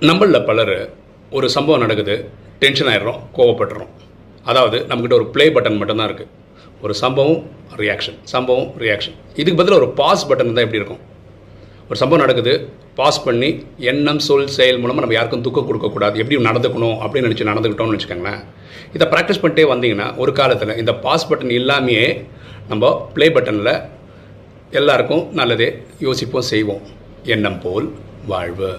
நம்மளில் பலர் ஒரு சம்பவம் நடக்குது டென்ஷன் ஆயிடுறோம் கோவப்படுறோம் அதாவது நம்மக்கிட்ட ஒரு ப்ளே பட்டன் மட்டும்தான் இருக்குது ஒரு சம்பவம் ரியாக்ஷன் சம்பவம் ரியாக்ஷன் இதுக்கு பதிலாக ஒரு பாஸ் பட்டன் தான் எப்படி இருக்கும்? ஒரு சம்பவம் நடக்குது பாஸ் பண்ணி எண்ணம் சொல் செயல் மூலமாக நம்ம யாருக்கும் துக்கம் கொடுக்கக்கூடாது எப்படி நடந்துக்கணும் அப்படின்னு நினச்சி நடந்துக்கிட்டோம்னு வச்சுக்கோங்களேன். இதை ப்ராக்டிஸ் பண்ணிட்டே வந்தீங்கன்னா ஒரு காலத்தில் இந்த பாஸ் பட்டன் இல்லாமையே நம்ம ப்ளே பட்டனில் எல்லாருக்கும் நல்லதே யோசிப்போம் செய்வோம். எண்ணம் போல் வாழ்வு.